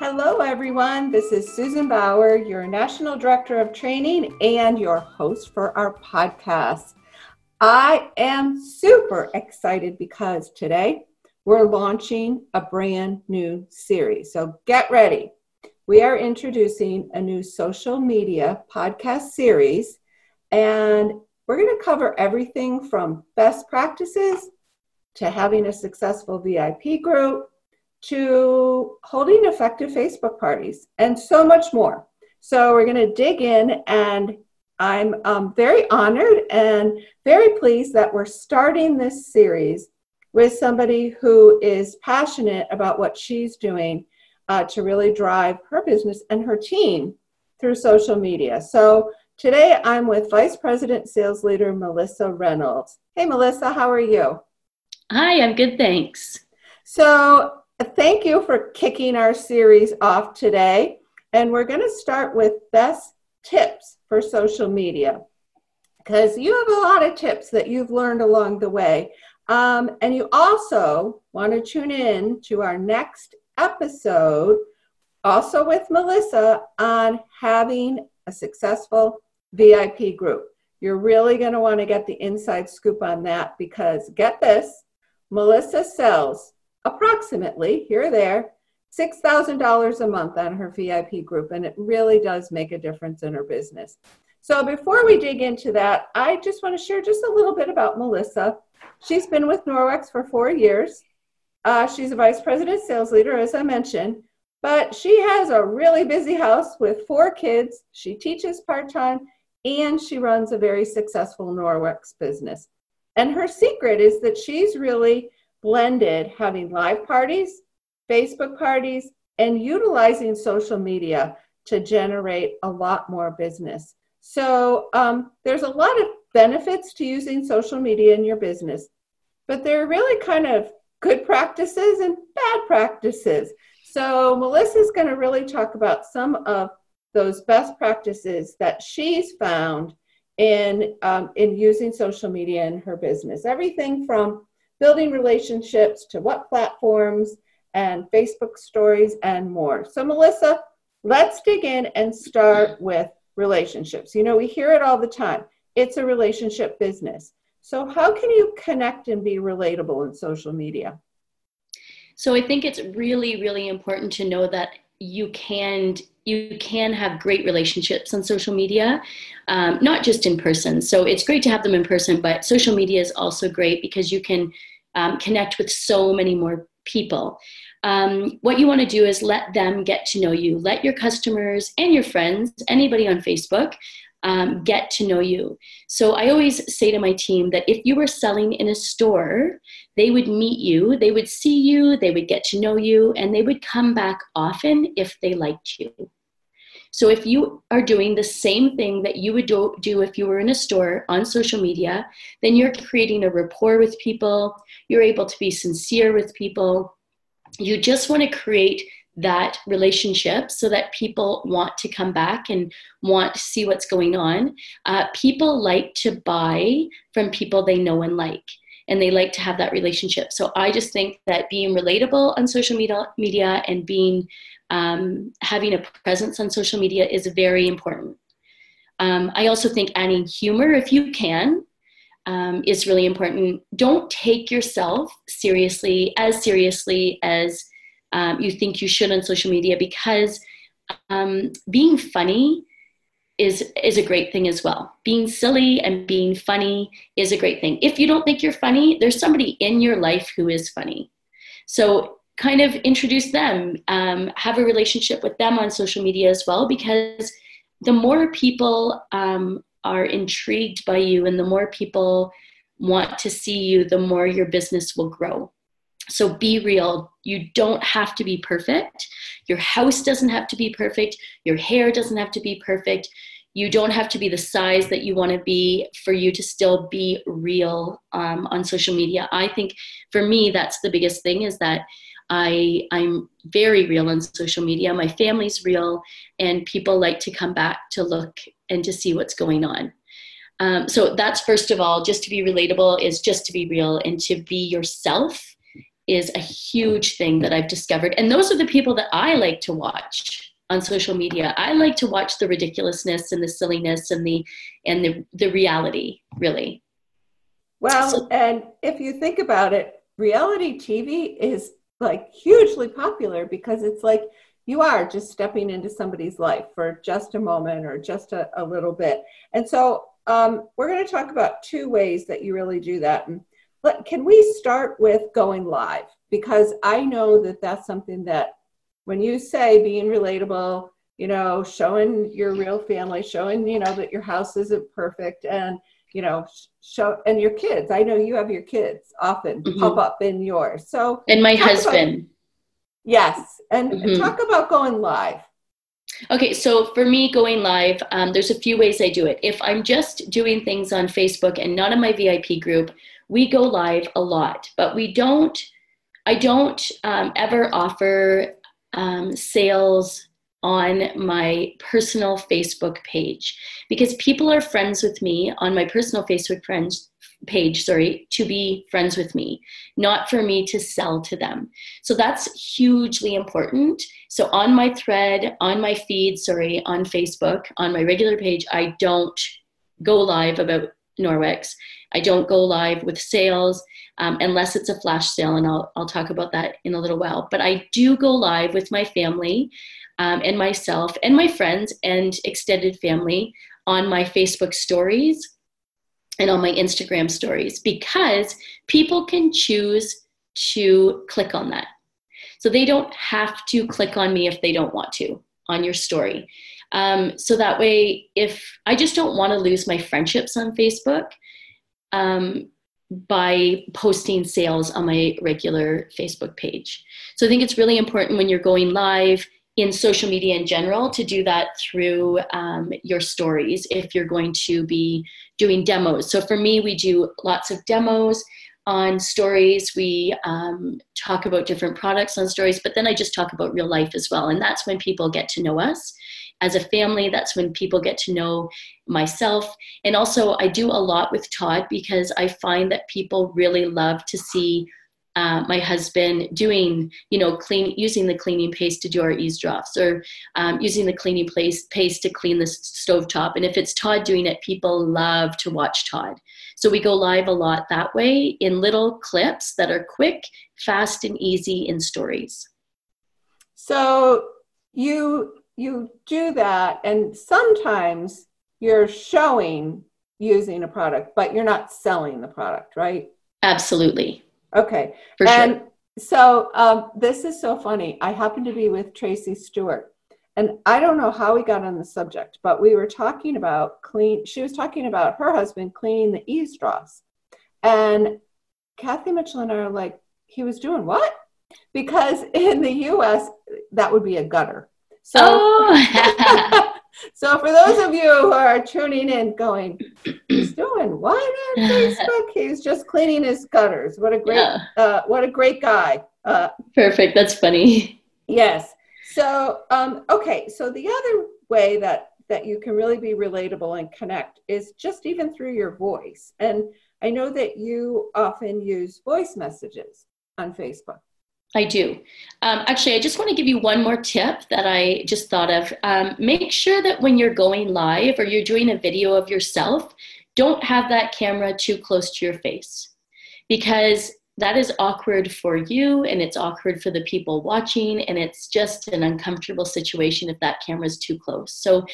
Hello, everyone. This is Susan Bauer, your National Director of Training and your host for our podcast. I am super excited because today we're launching a brand new series. So get ready. We are introducing a new social media podcast series, and we're going to cover everything from best practices to having a successful VIP group to holding effective Facebook parties and so much more. So, we're going to dig in, and I'm um, very honored and very pleased that we're starting this series with somebody who is passionate about what she's doing uh, to really drive her business and her team through social media. So, today I'm with Vice President Sales Leader Melissa Reynolds. Hey, Melissa, how are you? Hi, I'm good, thanks. So, thank you for kicking our series off today. And we're going to start with best tips for social media because you have a lot of tips that you've learned along the way. Um, and you also want to tune in to our next episode, also with Melissa, on having a successful VIP group. You're really going to want to get the inside scoop on that because get this Melissa sells approximately here or there $6,000 a month on her VIP group, and it really does make a difference in her business. So, before we dig into that, I just want to share just a little bit about Melissa. She's been with Norwex for four years. Uh, she's a vice president sales leader, as I mentioned, but she has a really busy house with four kids. She teaches part time and she runs a very successful Norwex business. And her secret is that she's really blended having live parties, Facebook parties, and utilizing social media to generate a lot more business. So um, there's a lot of benefits to using social media in your business, but there are really kind of good practices and bad practices. So Melissa's going to really talk about some of those best practices that she's found in um, in using social media in her business. Everything from building relationships to what platforms and Facebook stories and more. So, Melissa, let's dig in and start with relationships. You know, we hear it all the time it's a relationship business. So, how can you connect and be relatable in social media? So, I think it's really, really important to know that you can you can have great relationships on social media um, not just in person so it's great to have them in person but social media is also great because you can um, connect with so many more people um, what you want to do is let them get to know you let your customers and your friends anybody on facebook um, get to know you. So I always say to my team that if you were selling in a store, they would meet you, they would see you, they would get to know you, and they would come back often if they liked you. So if you are doing the same thing that you would do, do if you were in a store on social media, then you're creating a rapport with people, you're able to be sincere with people. You just want to create that relationship so that people want to come back and want to see what's going on. Uh, people like to buy from people they know and like, and they like to have that relationship. So I just think that being relatable on social media, media and being um, having a presence on social media is very important. Um, I also think adding humor, if you can, um, is really important. Don't take yourself seriously as seriously as um, you think you should on social media because um, being funny is is a great thing as well. Being silly and being funny is a great thing. If you don't think you're funny, there's somebody in your life who is funny. So kind of introduce them, um, have a relationship with them on social media as well, because the more people um, are intrigued by you and the more people want to see you, the more your business will grow. So be real. You don't have to be perfect. Your house doesn't have to be perfect. Your hair doesn't have to be perfect. You don't have to be the size that you want to be for you to still be real um, on social media. I think for me, that's the biggest thing is that I, I'm very real on social media. My family's real, and people like to come back to look and to see what's going on. Um, so that's first of all, just to be relatable is just to be real and to be yourself is a huge thing that I've discovered. And those are the people that I like to watch on social media. I like to watch the ridiculousness and the silliness and the and the, the reality, really. Well, so, and if you think about it, reality TV is like hugely popular because it's like you are just stepping into somebody's life for just a moment or just a, a little bit. And so um, we're going to talk about two ways that you really do that. And let, can we start with going live? Because I know that that's something that when you say being relatable, you know, showing your real family, showing, you know, that your house isn't perfect and, you know, show, and your kids, I know you have your kids often mm-hmm. pop up in yours. So, and my husband. About, yes. And mm-hmm. talk about going live. Okay, so for me, going live, um, there's a few ways I do it. If I'm just doing things on Facebook and not in my VIP group, we go live a lot, but we don't. I don't um, ever offer um, sales on my personal Facebook page because people are friends with me on my personal Facebook friends page, sorry, to be friends with me, not for me to sell to them. So that's hugely important. So on my thread, on my feed, sorry, on Facebook, on my regular page, I don't go live about Norwex. I don't go live with sales um, unless it's a flash sale, and I'll, I'll talk about that in a little while. But I do go live with my family um, and myself and my friends and extended family on my Facebook stories and on my Instagram stories because people can choose to click on that. So they don't have to click on me if they don't want to on your story. Um, so that way, if I just don't want to lose my friendships on Facebook um, by posting sales on my regular Facebook page. So I think it's really important when you're going live in social media in general to do that through um, your stories if you're going to be doing demos. So for me, we do lots of demos on stories. We um, talk about different products on stories, but then I just talk about real life as well. And that's when people get to know us as a family. That's when people get to know myself. And also, I do a lot with Todd because I find that people really love to see uh, my husband doing, you know, clean using the cleaning paste to do our eaves troughs, or um, using the cleaning paste paste to clean the stove top. And if it's Todd doing it, people love to watch Todd. So we go live a lot that way in little clips that are quick, fast, and easy in stories. So you you do that, and sometimes you're showing using a product, but you're not selling the product, right? Absolutely. Okay. For and sure. so um, this is so funny. I happened to be with Tracy Stewart, and I don't know how we got on the subject, but we were talking about clean. She was talking about her husband cleaning the eaves troughs, and Kathy Mitchell and I are like, he was doing what? Because in the U.S., that would be a gutter. So, oh. so for those of you who are tuning in, going, he's doing what on Facebook? He's just cleaning his gutters. What a great, yeah. uh, what a great guy. Uh, Perfect. That's funny. Yes. So, um, okay. So the other way that that you can really be relatable and connect is just even through your voice. And I know that you often use voice messages on Facebook. I do. Um, actually, I just want to give you one more tip that I just thought of. Um, make sure that when you're going live or you're doing a video of yourself, don't have that camera too close to your face because that is awkward for you and it's awkward for the people watching and it's just an uncomfortable situation if that camera is too close. So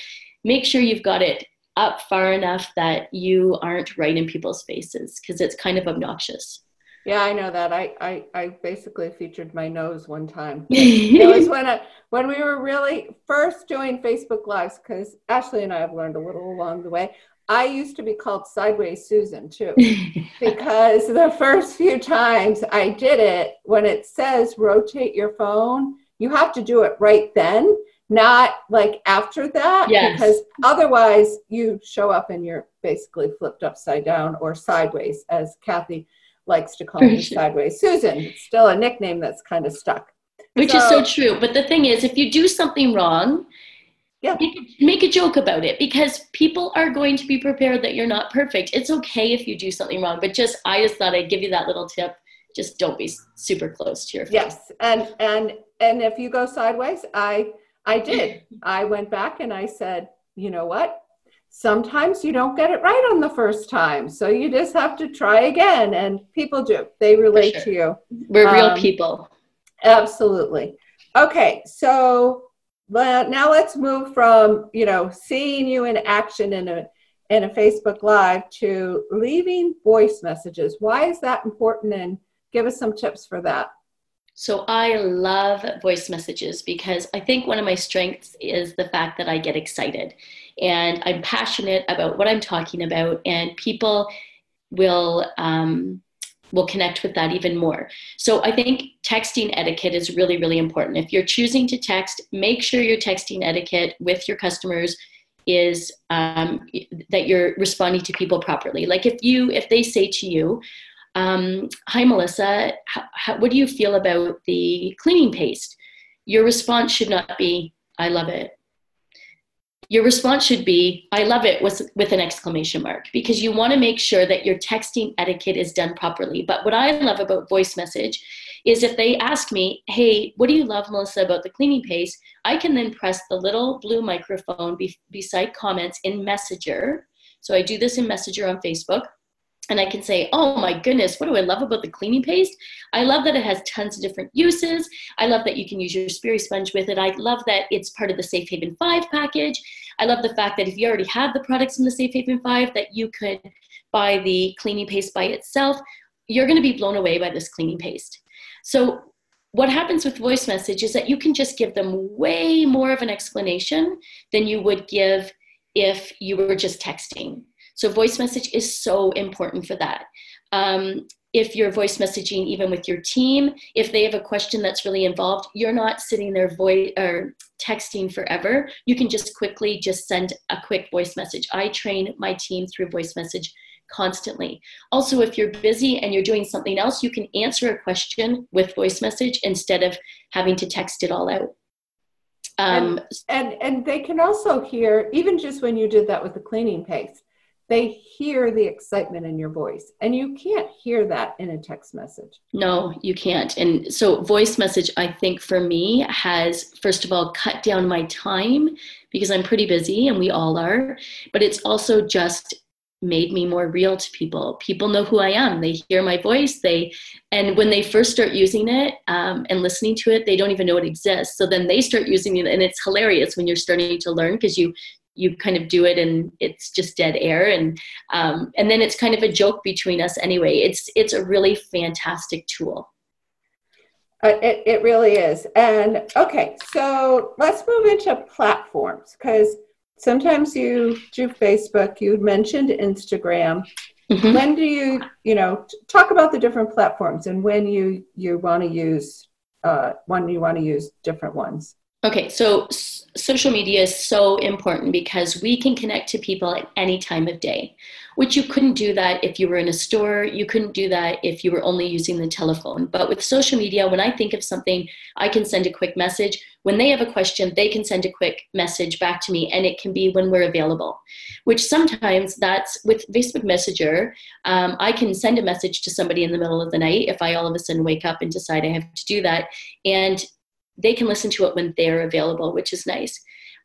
make sure you've got it up far enough that you aren't right in people's faces because it's kind of obnoxious. Yeah, I know that. I, I, I basically featured my nose one time. it was when I, when we were really first doing Facebook Lives, because Ashley and I have learned a little along the way. I used to be called Sideways Susan too, because the first few times I did it, when it says rotate your phone, you have to do it right then, not like after that, yes. because otherwise you show up and you're basically flipped upside down or sideways, as Kathy likes to call me sideways Susan. It's still a nickname that's kind of stuck. Which so, is so true. But the thing is, if you do something wrong, yeah. Make, make a joke about it because people are going to be prepared that you're not perfect. It's okay if you do something wrong, but just I just thought I'd give you that little tip just don't be super close to your phone. Yes, and and and if you go sideways, I I did. I went back and I said, you know what? Sometimes you don't get it right on the first time, so you just have to try again. And people do; they relate sure. to you. We're um, real people. Absolutely. Okay, so now let's move from you know seeing you in action in a in a Facebook Live to leaving voice messages. Why is that important? And give us some tips for that. So I love voice messages because I think one of my strengths is the fact that I get excited and I'm passionate about what I'm talking about, and people will um, will connect with that even more. So I think texting etiquette is really really important. If you're choosing to text, make sure your texting etiquette with your customers is um, that you're responding to people properly. Like if you if they say to you, um, "Hi Melissa, how, how, what do you feel about the cleaning paste?" Your response should not be, "I love it." Your response should be, "I love it" with with an exclamation mark because you want to make sure that your texting etiquette is done properly. But what I love about voice message is if they ask me, hey, what do you love, Melissa, about the cleaning paste? I can then press the little blue microphone be- beside comments in Messenger. So I do this in Messenger on Facebook. And I can say, oh my goodness, what do I love about the cleaning paste? I love that it has tons of different uses. I love that you can use your Spiri sponge with it. I love that it's part of the Safe Haven 5 package. I love the fact that if you already have the products in the Safe Haven 5, that you could buy the cleaning paste by itself. You're going to be blown away by this cleaning paste. So what happens with voice message is that you can just give them way more of an explanation than you would give if you were just texting. So voice message is so important for that. Um, if you're voice messaging even with your team, if they have a question that's really involved, you're not sitting there voice or texting forever. You can just quickly just send a quick voice message. I train my team through voice message constantly. Also, if you're busy and you're doing something else, you can answer a question with voice message instead of having to text it all out. Um, and, and, and they can also hear, even just when you did that with the cleaning paste, they hear the excitement in your voice and you can't hear that in a text message. No you can't. And so voice message i think for me has first of all cut down my time because i'm pretty busy and we all are but it's also just made me more real to people. People know who i am. They hear my voice. They and when they first start using it um, and listening to it they don't even know it exists. So then they start using it and it's hilarious when you're starting to learn because you you kind of do it and it's just dead air and um, and then it's kind of a joke between us anyway it's it's a really fantastic tool uh, it, it really is and okay so let's move into platforms because sometimes you do Facebook. You mentioned Instagram. Mm-hmm. When do you, you know, talk about the different platforms and when you you want to use uh, when you want to use different ones? Okay, so s- social media is so important because we can connect to people at any time of day, which you couldn't do that if you were in a store. You couldn't do that if you were only using the telephone. But with social media, when I think of something, I can send a quick message. When they have a question, they can send a quick message back to me, and it can be when we're available. Which sometimes that's with Facebook Messenger. Um, I can send a message to somebody in the middle of the night if I all of a sudden wake up and decide I have to do that. And they can listen to it when they're available, which is nice.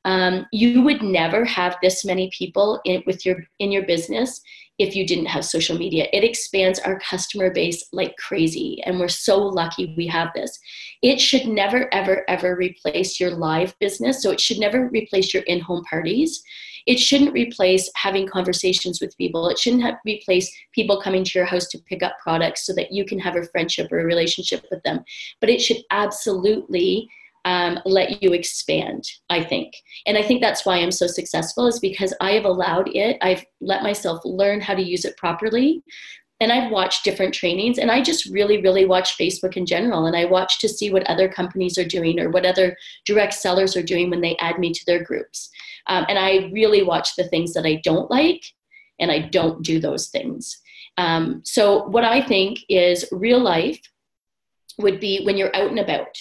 Um, you would never have this many people in with your in your business if you didn't have social media. It expands our customer base like crazy, and we're so lucky we have this. It should never, ever, ever replace your live business. So it should never replace your in-home parties it shouldn't replace having conversations with people. It shouldn't have, replace people coming to your house to pick up products so that you can have a friendship or a relationship with them. But it should absolutely um, let you expand, I think. And I think that's why I'm so successful, is because I have allowed it, I've let myself learn how to use it properly. And I've watched different trainings, and I just really, really watch Facebook in general. And I watch to see what other companies are doing or what other direct sellers are doing when they add me to their groups. Um, and I really watch the things that I don't like, and I don't do those things. Um, so, what I think is real life would be when you're out and about.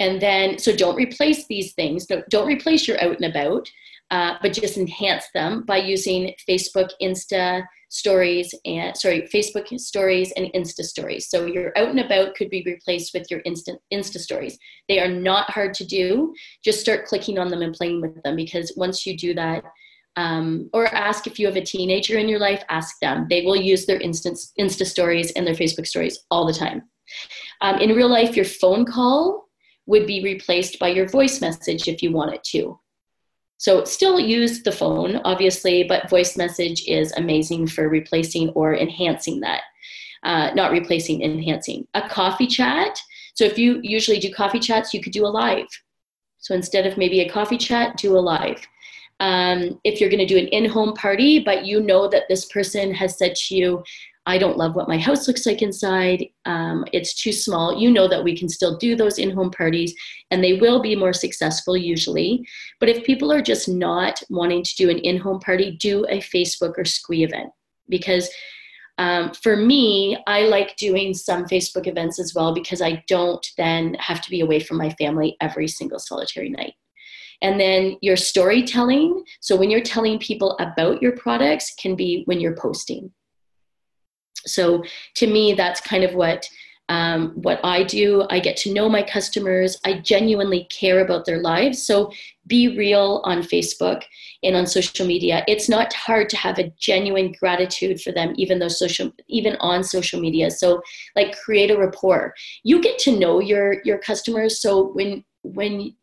And then, so don't replace these things. Don't, don't replace your out and about. Uh, but just enhance them by using Facebook, Insta stories, and sorry, Facebook stories and Insta stories. So your out and about could be replaced with your instant Insta stories. They are not hard to do. Just start clicking on them and playing with them because once you do that, um, or ask if you have a teenager in your life, ask them. They will use their Insta, Insta stories and their Facebook stories all the time. Um, in real life, your phone call would be replaced by your voice message if you want it to. So still use the phone, obviously, but voice message is amazing for replacing or enhancing that. Uh, not replacing, enhancing. A coffee chat. So if you usually do coffee chats, you could do a live. So instead of maybe a coffee chat, do a live. Um, if you're going to do an in-home party, but you know that this person has said to you, I don't love what my house looks like inside. Um, it's too small. You know that we can still do those in home parties and they will be more successful usually. But if people are just not wanting to do an in home party, do a Facebook or Squee event because um, for me, I like doing some Facebook events as well because I don't then have to be away from my family every single solitary night. And then your storytelling. So when you're telling people about your products, can be when you're posting. So to me, that's kind of what um, what I do. I get to know my customers. I genuinely care about their lives. So be real on Facebook and on social media. It's not hard to have a genuine gratitude for them, even though social, even on social media. So like create a rapport. You get to know your your customers. So when when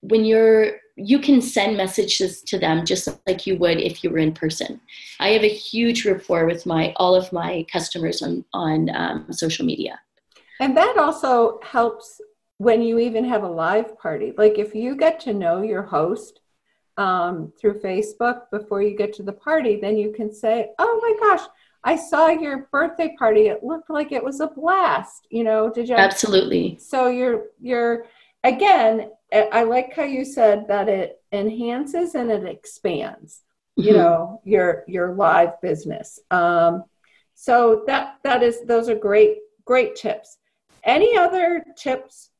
when you're you can send messages to them just like you would if you were in person. I have a huge rapport with my all of my customers on on um, social media, and that also helps when you even have a live party. Like if you get to know your host um, through Facebook before you get to the party, then you can say, "Oh my gosh." I saw your birthday party. It looked like it was a blast. You know, did you? Absolutely. So you're you're again I like how you said that it enhances and it expands, you mm-hmm. know, your your live business. Um, so that that is those are great great tips. Any other tips,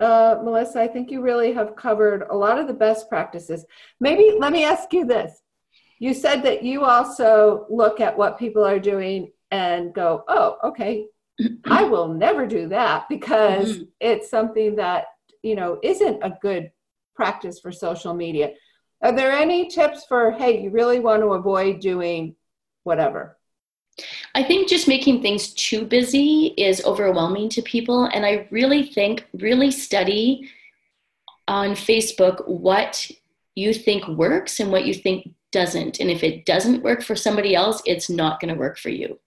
uh, Melissa? I think you really have covered a lot of the best practices. Maybe let me ask you this: You said that you also look at what people are doing and go, "Oh, okay, I will never do that because mm-hmm. it's something that you know isn't a good practice for social media are there any tips for hey you really want to avoid doing whatever I think just making things too busy is overwhelming to people. And I really think, really study on Facebook what you think works and what you think doesn't. And if it doesn't work for somebody else, it's not going to work for you.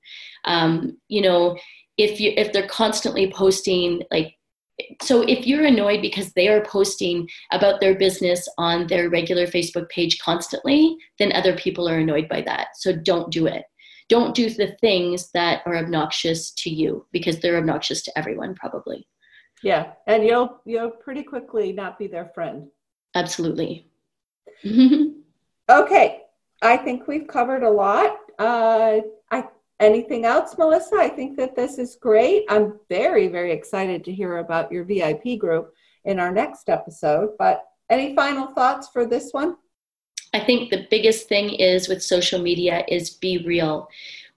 Um, you know, if you if they're constantly posting like so if you're annoyed because they are posting about their business on their regular Facebook page constantly, then other people are annoyed by that. So don't do it. Don't do the things that are obnoxious to you because they're obnoxious to everyone probably. Yeah, and you'll you'll pretty quickly not be their friend. Absolutely. okay, I think we've covered a lot. Uh, I Anything else, Melissa? I think that this is great. I'm very, very excited to hear about your VIP group in our next episode. But any final thoughts for this one? I think the biggest thing is with social media is be real.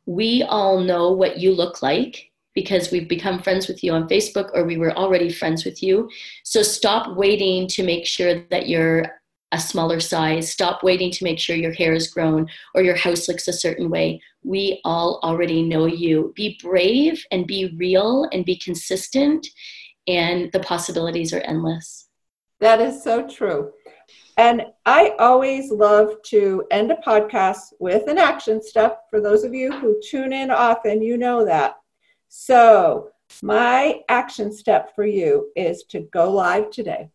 We all know what you look like because we've become friends with you on Facebook or we were already friends with you. So stop waiting to make sure that you're a smaller size. Stop waiting to make sure your hair is grown or your house looks a certain way. We all already know you. Be brave and be real and be consistent, and the possibilities are endless. That is so true. And I always love to end a podcast with an action step. For those of you who tune in often, you know that. So, my action step for you is to go live today.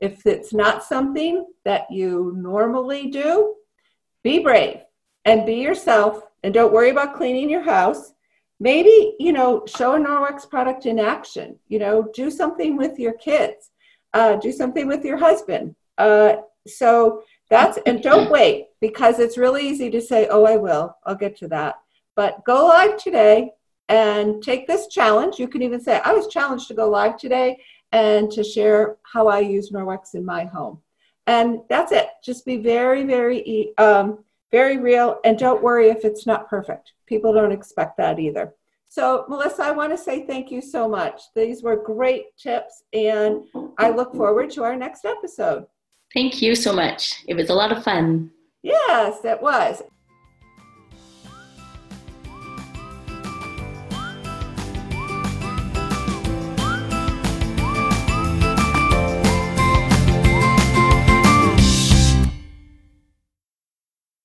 If it's not something that you normally do, be brave and be yourself and don't worry about cleaning your house. Maybe, you know, show a Norwex product in action. You know, do something with your kids, uh, do something with your husband. Uh, so that's, and don't wait because it's really easy to say, oh, I will, I'll get to that. But go live today and take this challenge. You can even say, I was challenged to go live today and to share how I use Norwex in my home. And that's it. Just be very, very, um, very real, and don't worry if it's not perfect. People don't expect that either. So, Melissa, I want to say thank you so much. These were great tips, and I look forward to our next episode. Thank you so much. It was a lot of fun. Yes, it was.